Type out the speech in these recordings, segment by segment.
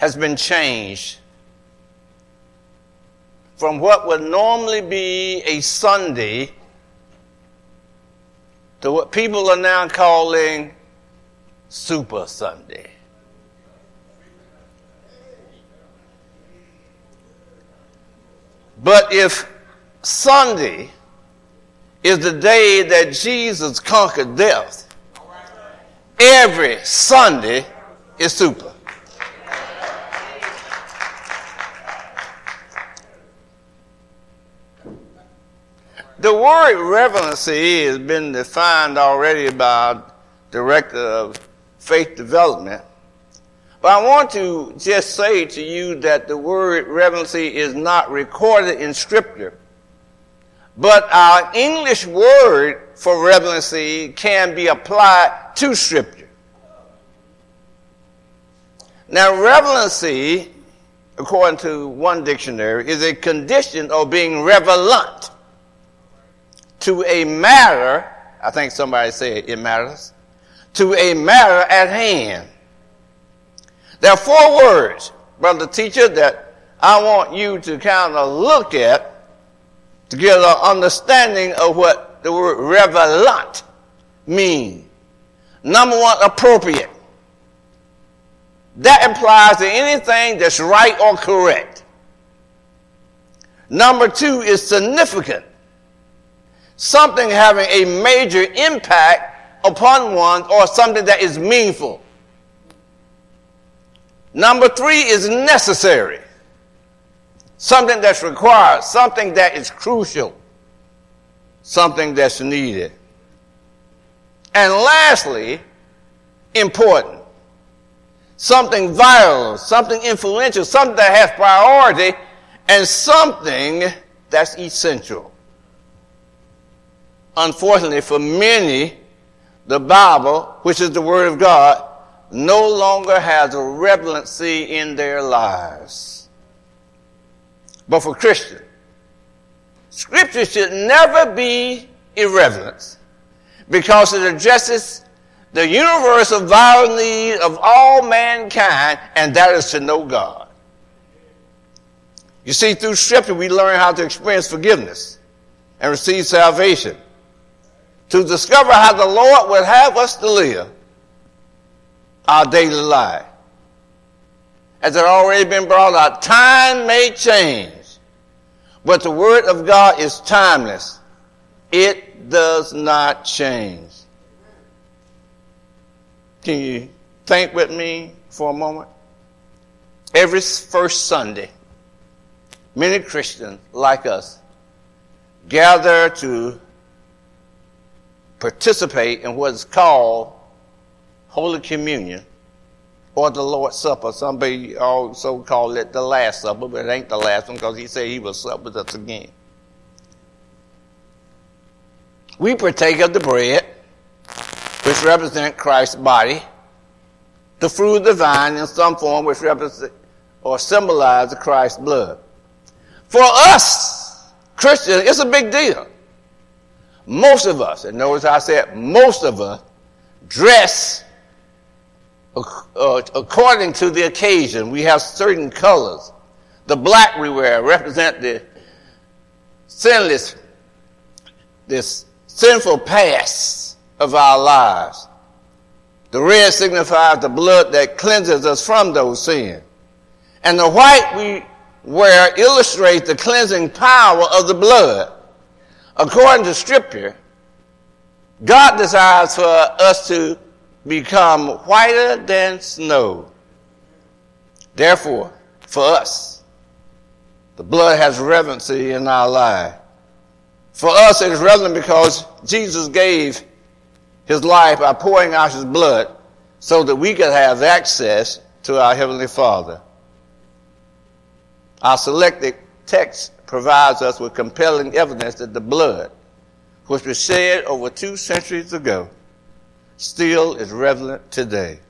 has been changed from what would normally be a Sunday to what people are now calling Super Sunday. But if Sunday is the day that Jesus conquered death, every Sunday is super. The word relevancy has been defined already by director of faith development. But I want to just say to you that the word relevancy is not recorded in scripture. But our English word for relevancy can be applied to scripture. Now, relevancy, according to one dictionary, is a condition of being relevant to a matter, I think somebody said it matters, to a matter at hand. There are four words, brother teacher, that I want you to kind of look at to get an understanding of what the word relevant means. Number one, appropriate. That implies that anything that's right or correct. Number two is significant something having a major impact upon one or something that is meaningful. Number three is necessary. Something that's required, something that is crucial, something that's needed. And lastly, important. Something vital, something influential, something that has priority, and something that's essential. Unfortunately, for many, the Bible, which is the Word of God, no longer has a relevancy in their lives. But for Christians, Scripture should never be irrelevant because it addresses the universal vital need of all mankind, and that is to know God. You see, through Scripture, we learn how to experience forgiveness and receive salvation to discover how the Lord would have us to live our daily life. As it already been brought out, time may change, but the Word of God is timeless. It does not change. Can you think with me for a moment? Every first Sunday, many Christians like us gather to participate in what's called Holy Communion or the Lord's Supper. Somebody also call it the Last Supper, but it ain't the last one because he said he will sup with us again. We partake of the bread, which represent Christ's body, the fruit of the vine in some form, which represent or symbolize Christ's blood. For us, Christians, it's a big deal. Most of us, and notice I said most of us, dress uh, according to the occasion. We have certain colors. The black we wear represent the sinless, this sinful past of our lives. The red signifies the blood that cleanses us from those sins. And the white we wear illustrates the cleansing power of the blood according to Scripture, God desires for us to become whiter than snow. Therefore, for us, the blood has relevancy in our life. For us, it is relevant because Jesus gave his life by pouring out his blood so that we could have access to our Heavenly Father. Our selected text provides us with compelling evidence that the blood, which was shed over two centuries ago, still is relevant today.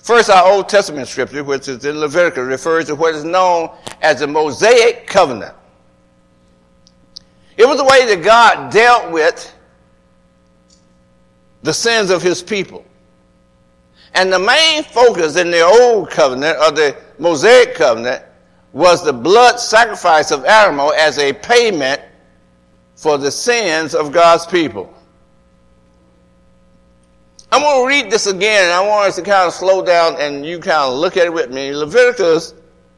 First, our Old Testament scripture, which is in Leviticus, refers to what is known as the Mosaic covenant. It was the way that God dealt with the sins of his people. And the main focus in the old covenant or the Mosaic covenant was the blood sacrifice of animal as a payment for the sins of God's people. I'm going to read this again, and I want us to kind of slow down and you kind of look at it with me. Leviticus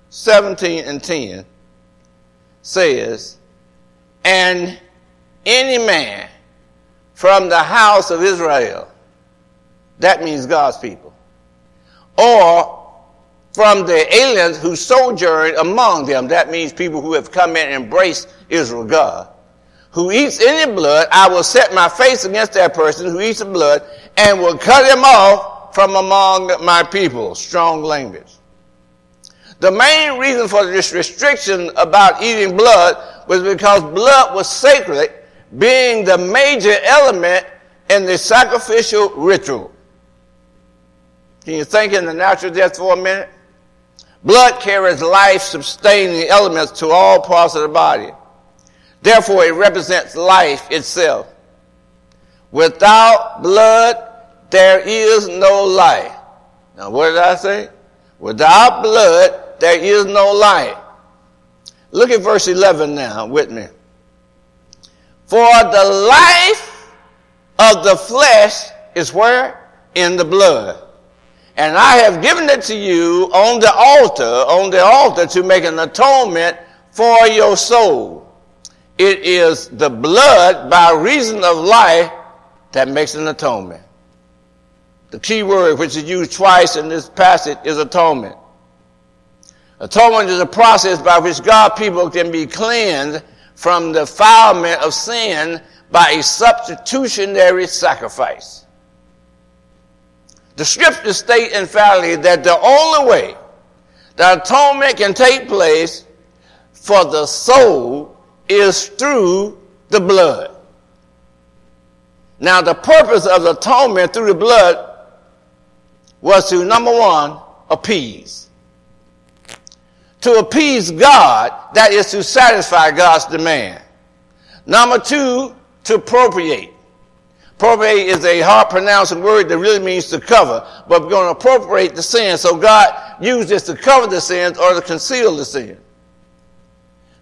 17 and 10 says, And any man from the house of Israel, that means God's people, or from the aliens who sojourn among them, that means people who have come in and embraced Israel God, who eats any blood, I will set my face against that person who eats the blood and will cut him off from among my people. Strong language. The main reason for this restriction about eating blood was because blood was sacred, being the major element in the sacrificial ritual. Can you think in the natural death for a minute? Blood carries life sustaining elements to all parts of the body. Therefore, it represents life itself. Without blood, there is no life. Now, what did I say? Without blood, there is no life. Look at verse 11 now with me. For the life of the flesh is where? In the blood. And I have given it to you on the altar, on the altar to make an atonement for your soul. It is the blood by reason of life that makes an atonement. The key word which is used twice in this passage is atonement. Atonement is a process by which God people can be cleansed from the defilement of sin by a substitutionary sacrifice. The scriptures state emphatically that the only way that atonement can take place for the soul is through the blood. Now, the purpose of the atonement through the blood was to, number one, appease. To appease God, that is to satisfy God's demand. Number two, to appropriate. Appropriate is a hard pronouncing word that really means to cover, but we're going to appropriate the sin. So God used this to cover the sins or to conceal the sin.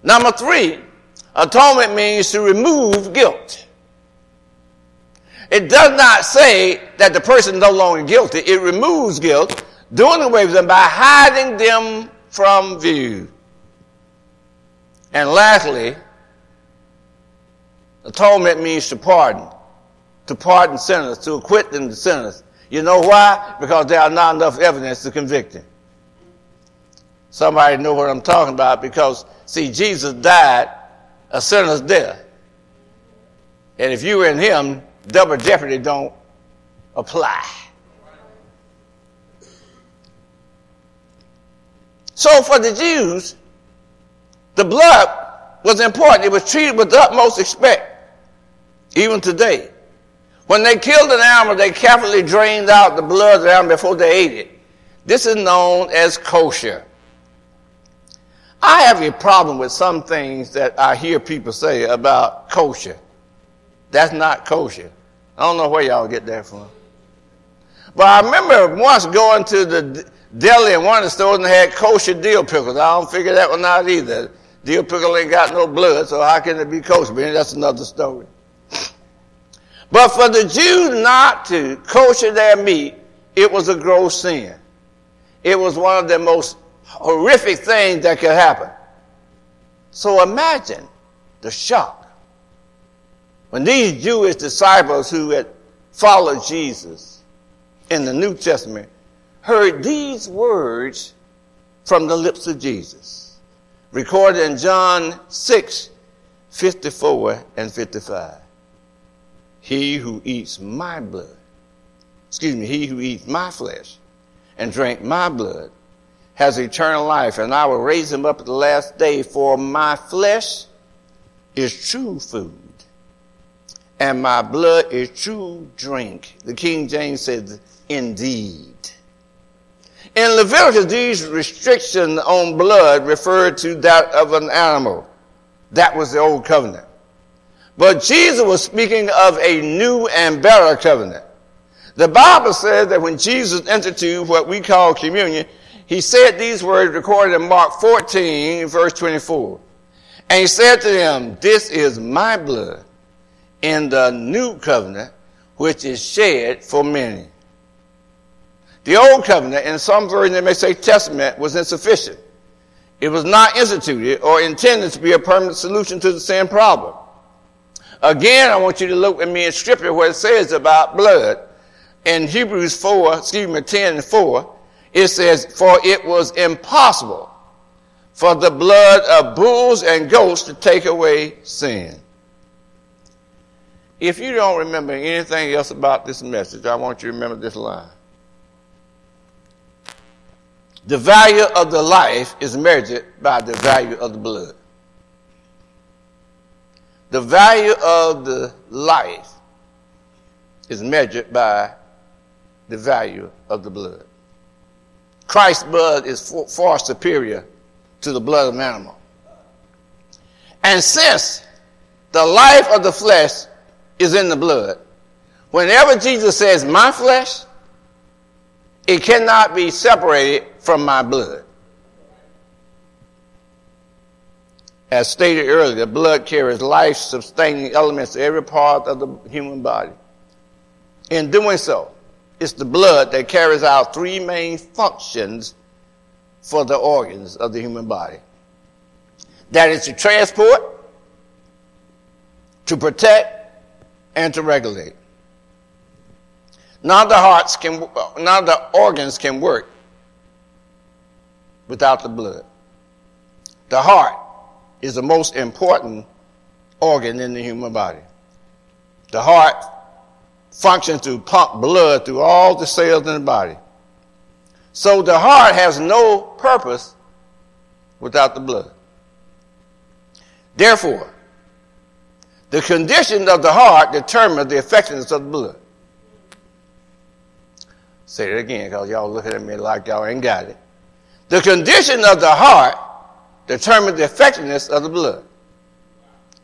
Number three, atonement means to remove guilt. It does not say that the person is no longer guilty. It removes guilt, doing away with them by hiding them from view. And lastly, atonement means to pardon to pardon sinners, to acquit them to sinners. You know why? Because there are not enough evidence to convict him. Somebody know what I'm talking about because, see, Jesus died a sinner's death. And if you were in him, double jeopardy don't apply. So for the Jews, the blood was important. It was treated with the utmost respect, even today. When they killed an animal, they carefully drained out the blood animal before they ate it. This is known as kosher. I have a problem with some things that I hear people say about kosher. That's not kosher. I don't know where y'all get that from. But I remember once going to the deli in one of the stores and they had kosher dill pickles. I don't figure that one out either. Dill pickle ain't got no blood, so how can it be kosher? But that's another story. But for the Jews not to kosher their meat, it was a gross sin. It was one of the most horrific things that could happen. So imagine the shock when these Jewish disciples who had followed Jesus in the New Testament heard these words from the lips of Jesus, recorded in John 6 54 and 55. He who eats my blood, excuse me, he who eats my flesh and drink my blood has eternal life, and I will raise him up at the last day, for my flesh is true food, and my blood is true drink. The King James says, indeed. In Leviticus, these restrictions on blood referred to that of an animal. That was the old covenant. But Jesus was speaking of a new and better covenant. The Bible says that when Jesus entered to what we call communion, he said these words recorded in Mark 14, verse 24. And he said to them, This is my blood in the new covenant, which is shed for many. The old covenant, in some versions they may say testament, was insufficient. It was not instituted or intended to be a permanent solution to the sin problem. Again, I want you to look at me in scripture where it says about blood. In Hebrews 4, excuse me, 10 and 4, it says, For it was impossible for the blood of bulls and goats to take away sin. If you don't remember anything else about this message, I want you to remember this line. The value of the life is measured by the value of the blood. The value of the life is measured by the value of the blood. Christ's blood is far superior to the blood of an animal. And since the life of the flesh is in the blood, whenever Jesus says, my flesh, it cannot be separated from my blood. As stated earlier, the blood carries life sustaining elements to every part of the human body. In doing so, it's the blood that carries out three main functions for the organs of the human body. That is to transport, to protect, and to regulate. None of the hearts can, none of the organs can work without the blood. The heart is the most important organ in the human body. The heart functions to pump blood through all the cells in the body. So the heart has no purpose without the blood. Therefore, the condition of the heart determines the effectiveness of the blood. Say it again, because y'all looking at me like y'all ain't got it. The condition of the heart determines the effectiveness of the blood.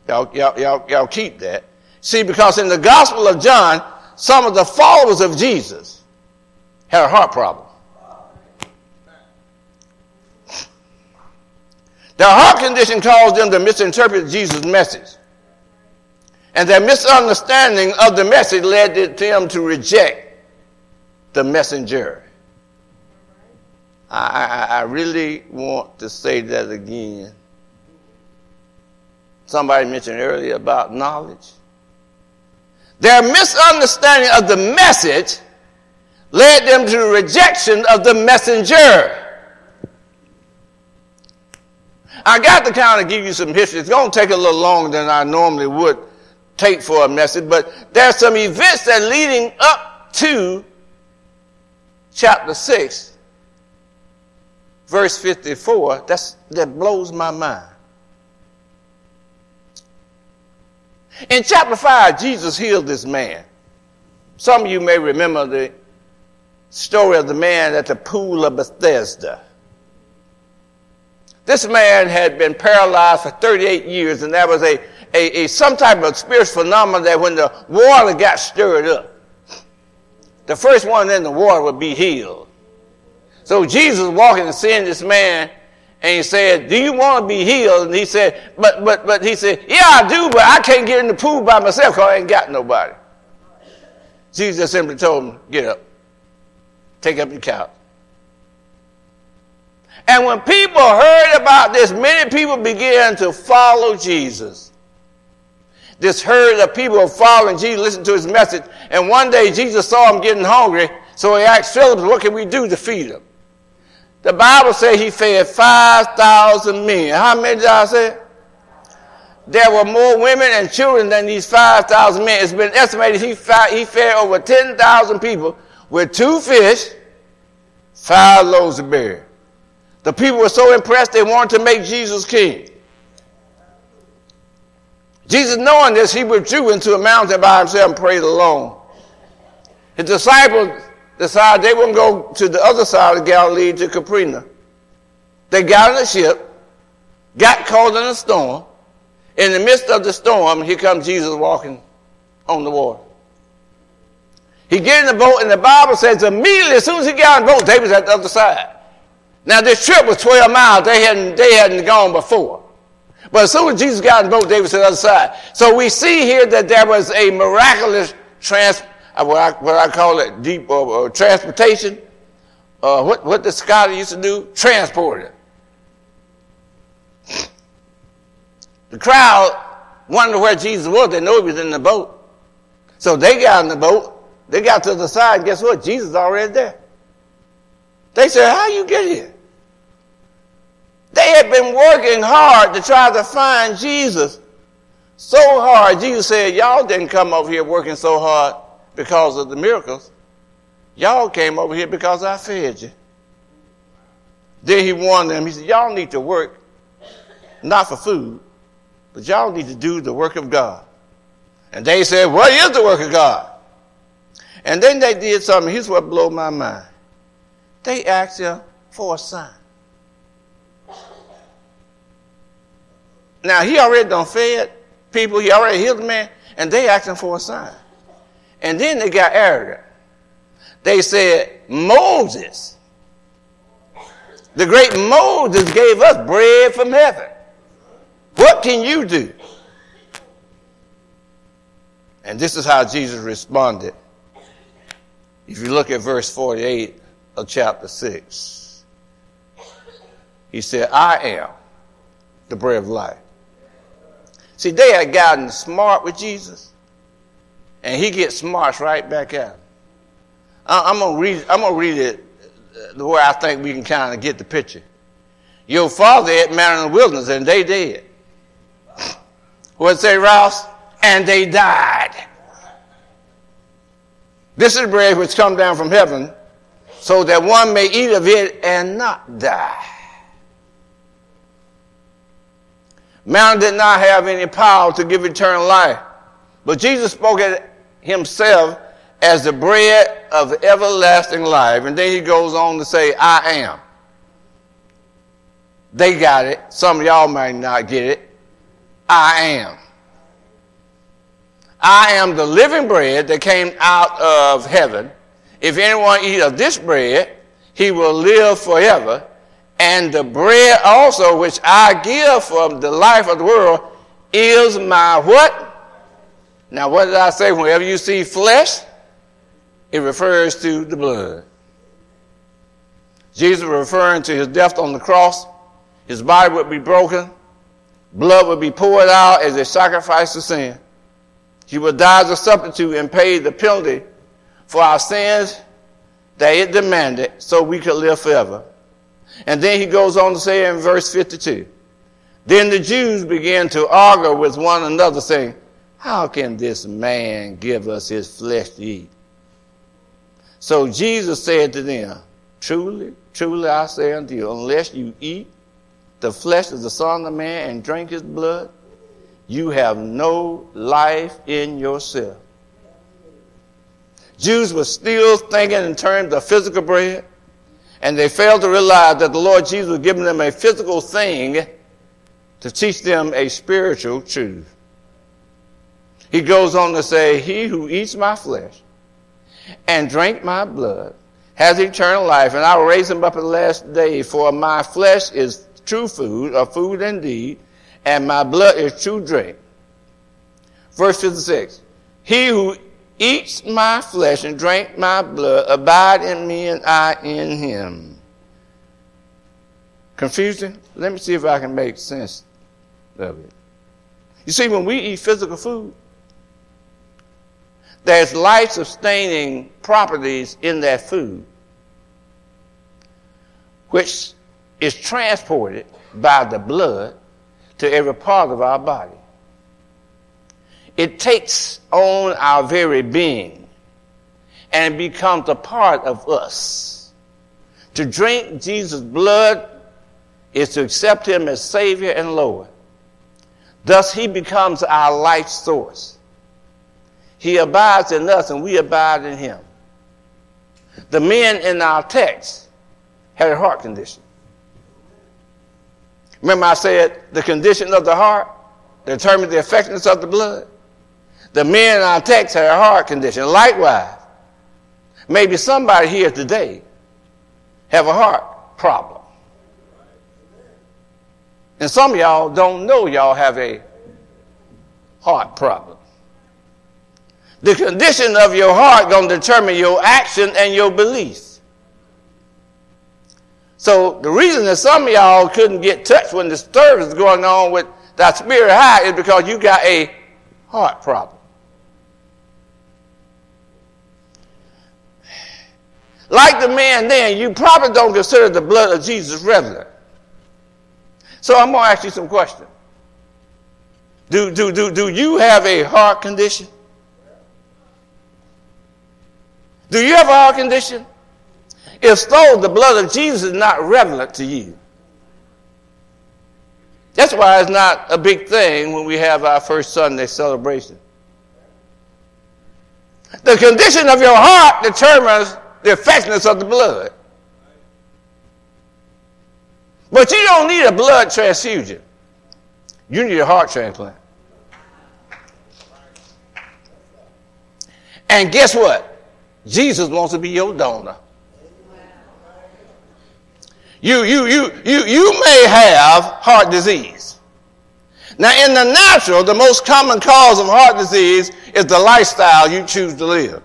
Y'all, y'all, y'all, y'all keep that. See, because in the Gospel of John, some of the followers of Jesus had a heart problem. Their heart condition caused them to misinterpret Jesus' message. And their misunderstanding of the message led them to reject the messenger. I, I, really want to say that again. Somebody mentioned earlier about knowledge. Their misunderstanding of the message led them to the rejection of the messenger. I got to kind of give you some history. It's going to take a little longer than I normally would take for a message, but there are some events that leading up to chapter 6, verse 54, that's, that blows my mind. In chapter 5, Jesus healed this man. Some of you may remember the story of the man at the pool of Bethesda. This man had been paralyzed for 38 years, and that was a, a, a some type of spiritual phenomenon that when the water got stirred up, the first one in the water would be healed. So Jesus walking and seeing this man, and he said, "Do you want to be healed?" And he said, "But but but," he said, "Yeah, I do, but I can't get in the pool by myself because I ain't got nobody." Jesus simply told him, "Get up, take up your couch." And when people heard about this, many people began to follow Jesus. This herd of people following Jesus, listened to his message. And one day Jesus saw them getting hungry, so he asked Philip, What can we do to feed them? The Bible says he fed 5,000 men. How many did I say? There were more women and children than these 5,000 men. It's been estimated he fed, he fed over 10,000 people with two fish, five loaves of bread. The people were so impressed they wanted to make Jesus king. Jesus, knowing this, he withdrew into a mountain by himself and prayed alone. His disciples decided they wouldn't go to the other side of Galilee to Capernaum. They got in a ship, got caught in a storm. In the midst of the storm, here comes Jesus walking on the water. He get in the boat, and the Bible says immediately, as soon as he got in the boat, they was at the other side. Now this trip was 12 miles. They hadn't, they hadn't gone before. But as soon as Jesus got in the boat, they was at the other side. So we see here that there was a miraculous trans, what I, what I call it, deep uh, uh, transportation. Uh, what, what the scholar used to do? Transport it. The crowd wondered where Jesus was. They know he was in the boat. So they got in the boat. They got to the side. Guess what? Jesus is already there. They said, how you get here? They had been working hard to try to find Jesus. So hard. Jesus said, y'all didn't come over here working so hard because of the miracles. Y'all came over here because I fed you. Then he warned them. He said, y'all need to work not for food, but y'all need to do the work of God. And they said, what is the work of God? And then they did something. Here's what blew my mind. They asked him for a sign. Now he already done fed people, he already healed the man, and they asked him for a sign. And then they got arrogant. They said, Moses, the great Moses gave us bread from heaven. What can you do? And this is how Jesus responded. If you look at verse 48 of chapter 6, he said, I am the bread of life. See, they had gotten smart with Jesus, and he gets smart right back them. I'm gonna read. I'm gonna read it the way I think we can kind of get the picture. Your father had manna in the wilderness, and they did. What say, Rouse? And they died. This is bread which come down from heaven, so that one may eat of it and not die. Man did not have any power to give eternal life, but Jesus spoke it himself as the bread of everlasting life. And then he goes on to say, I am. They got it. Some of y'all might not get it. I am. I am the living bread that came out of heaven. If anyone eat of this bread, he will live forever. And the bread also which I give from the life of the world is my what? Now, what did I say? Whenever you see flesh, it refers to the blood. Jesus referring to his death on the cross. His body would be broken. Blood would be poured out as a sacrifice to sin. He would die as a substitute and pay the penalty for our sins that it demanded so we could live forever. And then he goes on to say in verse 52, then the Jews began to argue with one another saying, how can this man give us his flesh to eat? So Jesus said to them, Truly, truly I say unto you, unless you eat the flesh of the Son of Man and drink his blood, you have no life in yourself. Jews were still thinking in terms of physical bread, and they failed to realize that the Lord Jesus was giving them a physical thing to teach them a spiritual truth. He goes on to say, He who eats my flesh and drink my blood has eternal life, and I will raise him up at the last day. For my flesh is true food, or food indeed, and my blood is true drink. Verse 56. He who eats my flesh and drink my blood abide in me and I in him. Confusing? Let me see if I can make sense of it. You see, when we eat physical food, there's life sustaining properties in that food, which is transported by the blood to every part of our body. It takes on our very being and becomes a part of us. To drink Jesus' blood is to accept him as Savior and Lord. Thus, he becomes our life source. He abides in us and we abide in him. The men in our text had a heart condition. Remember, I said the condition of the heart determines the effectiveness of the blood? The men in our text had a heart condition. Likewise, maybe somebody here today have a heart problem. And some of y'all don't know y'all have a heart problem. The condition of your heart going to determine your action and your beliefs. So the reason that some of y'all couldn't get touched when the service is going on with that spirit high is because you got a heart problem. Like the man then, you probably don't consider the blood of Jesus relevant. So I'm going to ask you some questions. Do, do, do, do you have a heart condition? Do you have a heart condition? If so, the blood of Jesus is not relevant to you. That's why it's not a big thing when we have our first Sunday celebration. The condition of your heart determines the effectiveness of the blood. But you don't need a blood transfusion. You need a heart transplant. And guess what? Jesus wants to be your donor. You, you, you, you, you may have heart disease. Now, in the natural, the most common cause of heart disease is the lifestyle you choose to live.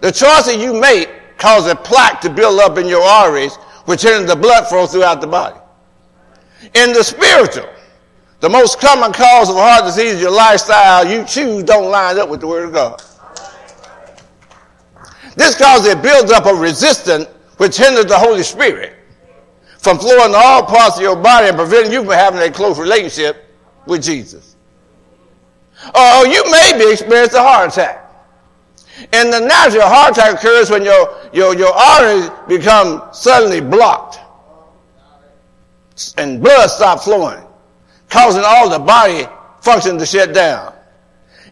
The choices you make cause a plaque to build up in your arteries, which hinders the blood flow throughout the body. In the spiritual, the most common cause of heart disease is your lifestyle you choose don't line up with the Word of God. This causes a buildup of resistance which hinders the Holy Spirit from flowing to all parts of your body and preventing you from having a close relationship with Jesus. Or you may be experiencing a heart attack. In the natural, heart attack occurs when your, your, your arteries become suddenly blocked and blood stops flowing, causing all the body function to shut down.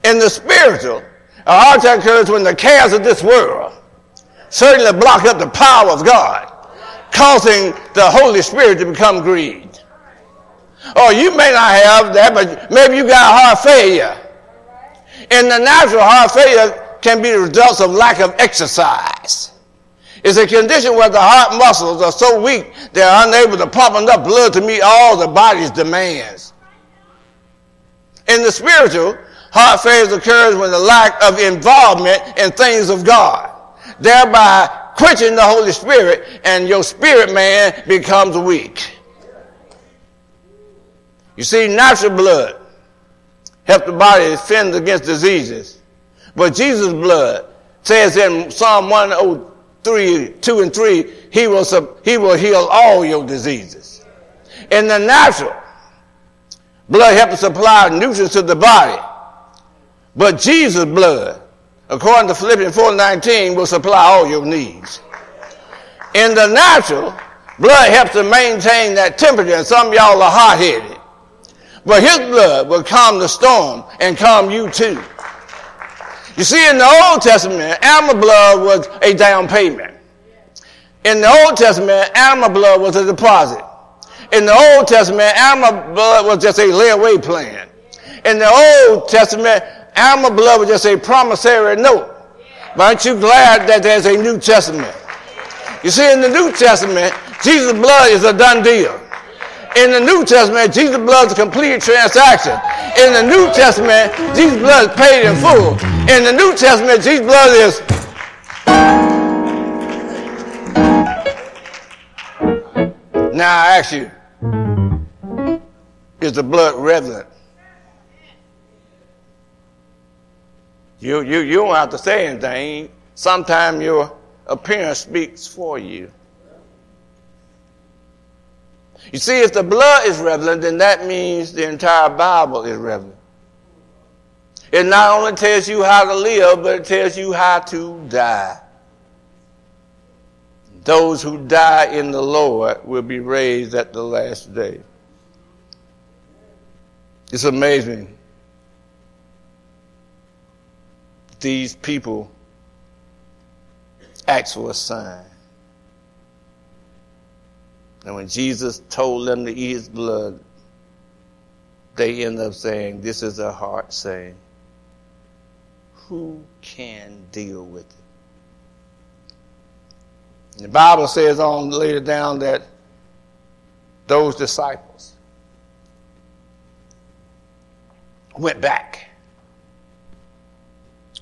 In the spiritual, a heart attack occurs when the cares of this world certainly block up the power of God, causing the Holy Spirit to become grieved. Or you may not have that, but maybe you got heart failure. In the natural, heart failure can be the results of lack of exercise. It's a condition where the heart muscles are so weak they're unable to pump enough blood to meet all the body's demands. In the spiritual, heart failure occurs when the lack of involvement in things of God, thereby quenching the Holy Spirit, and your spirit man becomes weak. You see, natural blood helps the body defend against diseases. But Jesus' blood says in Psalm 103, 2 and 3, he will, he will heal all your diseases. In the natural, blood helps supply nutrients to the body. But Jesus' blood, according to Philippians 4.19, will supply all your needs. In the natural, blood helps to maintain that temperature, and some of y'all are hot-headed. But his blood will calm the storm and calm you too. You see, in the Old Testament, animal blood was a down payment. In the Old Testament, animal blood was a deposit. In the Old Testament, animal blood was just a layaway plan. In the Old Testament, blood was just a promissory note. But aren't you glad that there's a New Testament? You see, in the New Testament, Jesus' blood is a done deal. In the New Testament, Jesus' blood is a complete transaction. In the New Testament, Jesus' blood is paid in full. In the New Testament, Jesus' blood is. Now I ask you, is the blood relevant? You, you, you don't have to say anything. Sometimes your appearance speaks for you. You see, if the blood is relevant, then that means the entire Bible is relevant. It not only tells you how to live, but it tells you how to die. those who die in the Lord will be raised at the last day. It's amazing. These people asked for a sign. And when Jesus told them to eat his blood, they end up saying, This is a heart saying, Who can deal with it? The Bible says on later down that those disciples went back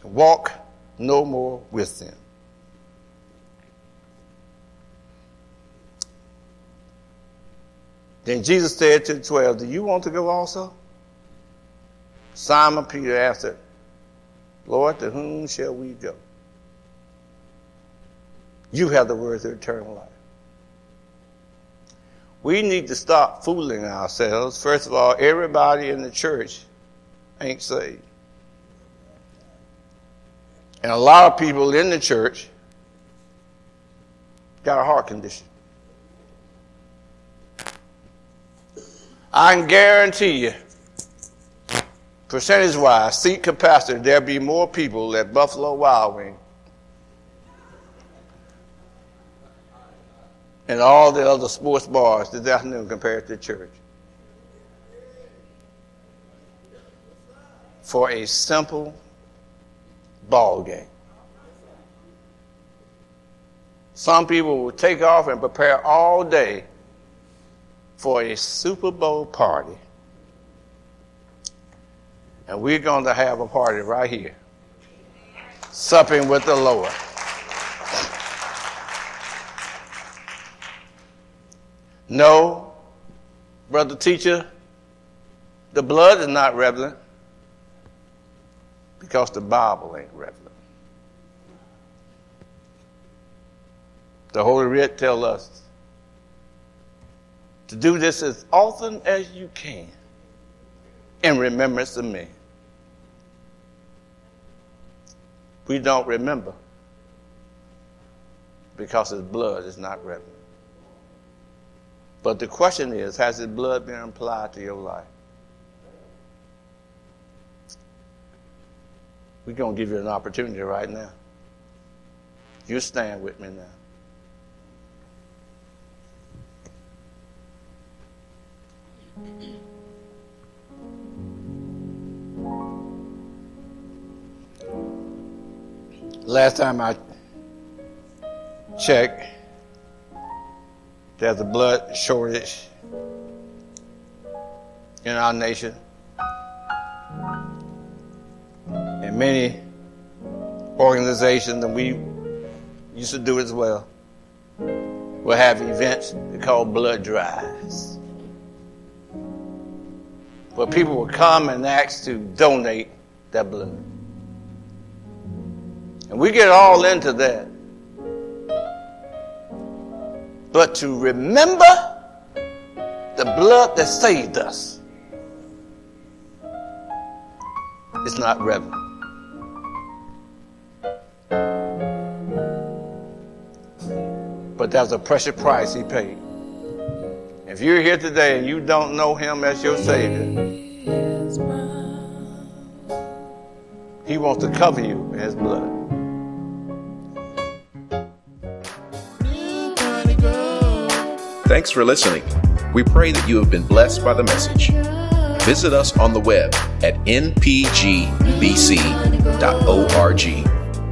walk no more with them. Then Jesus said to the twelve, Do you want to go also? Simon Peter answered, Lord, to whom shall we go? You have the words of eternal life. We need to stop fooling ourselves. First of all, everybody in the church ain't saved. And a lot of people in the church got a heart condition. I can guarantee you, percentage wise, seat capacity, there'll be more people at Buffalo Wild Wing and all the other sports bars this afternoon compared to church. For a simple ball game. Some people will take off and prepare all day for a Super Bowl party. And we're going to have a party right here. Supping with the Lord. No, brother teacher, the blood is not relevant because the Bible ain't relevant. The Holy Writ tells us to do this as often as you can in remembrance of me. We don't remember because his blood is not relevant. But the question is has his blood been applied to your life? We're going to give you an opportunity right now. You stand with me now. Last time I checked, there's a blood shortage in our nation. And many organizations, and we used to do as well, will have events called blood drives. Where people will come and ask to donate their blood. And we get all into that. But to remember the blood that saved us is not relevant. But there's a precious price he paid. If you're here today and you don't know him as your Savior, he wants to cover you in his blood. Thanks for listening. We pray that you have been blessed by the message. Visit us on the web at npgbc.org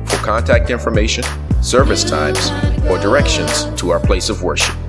for contact information, service times, or directions to our place of worship.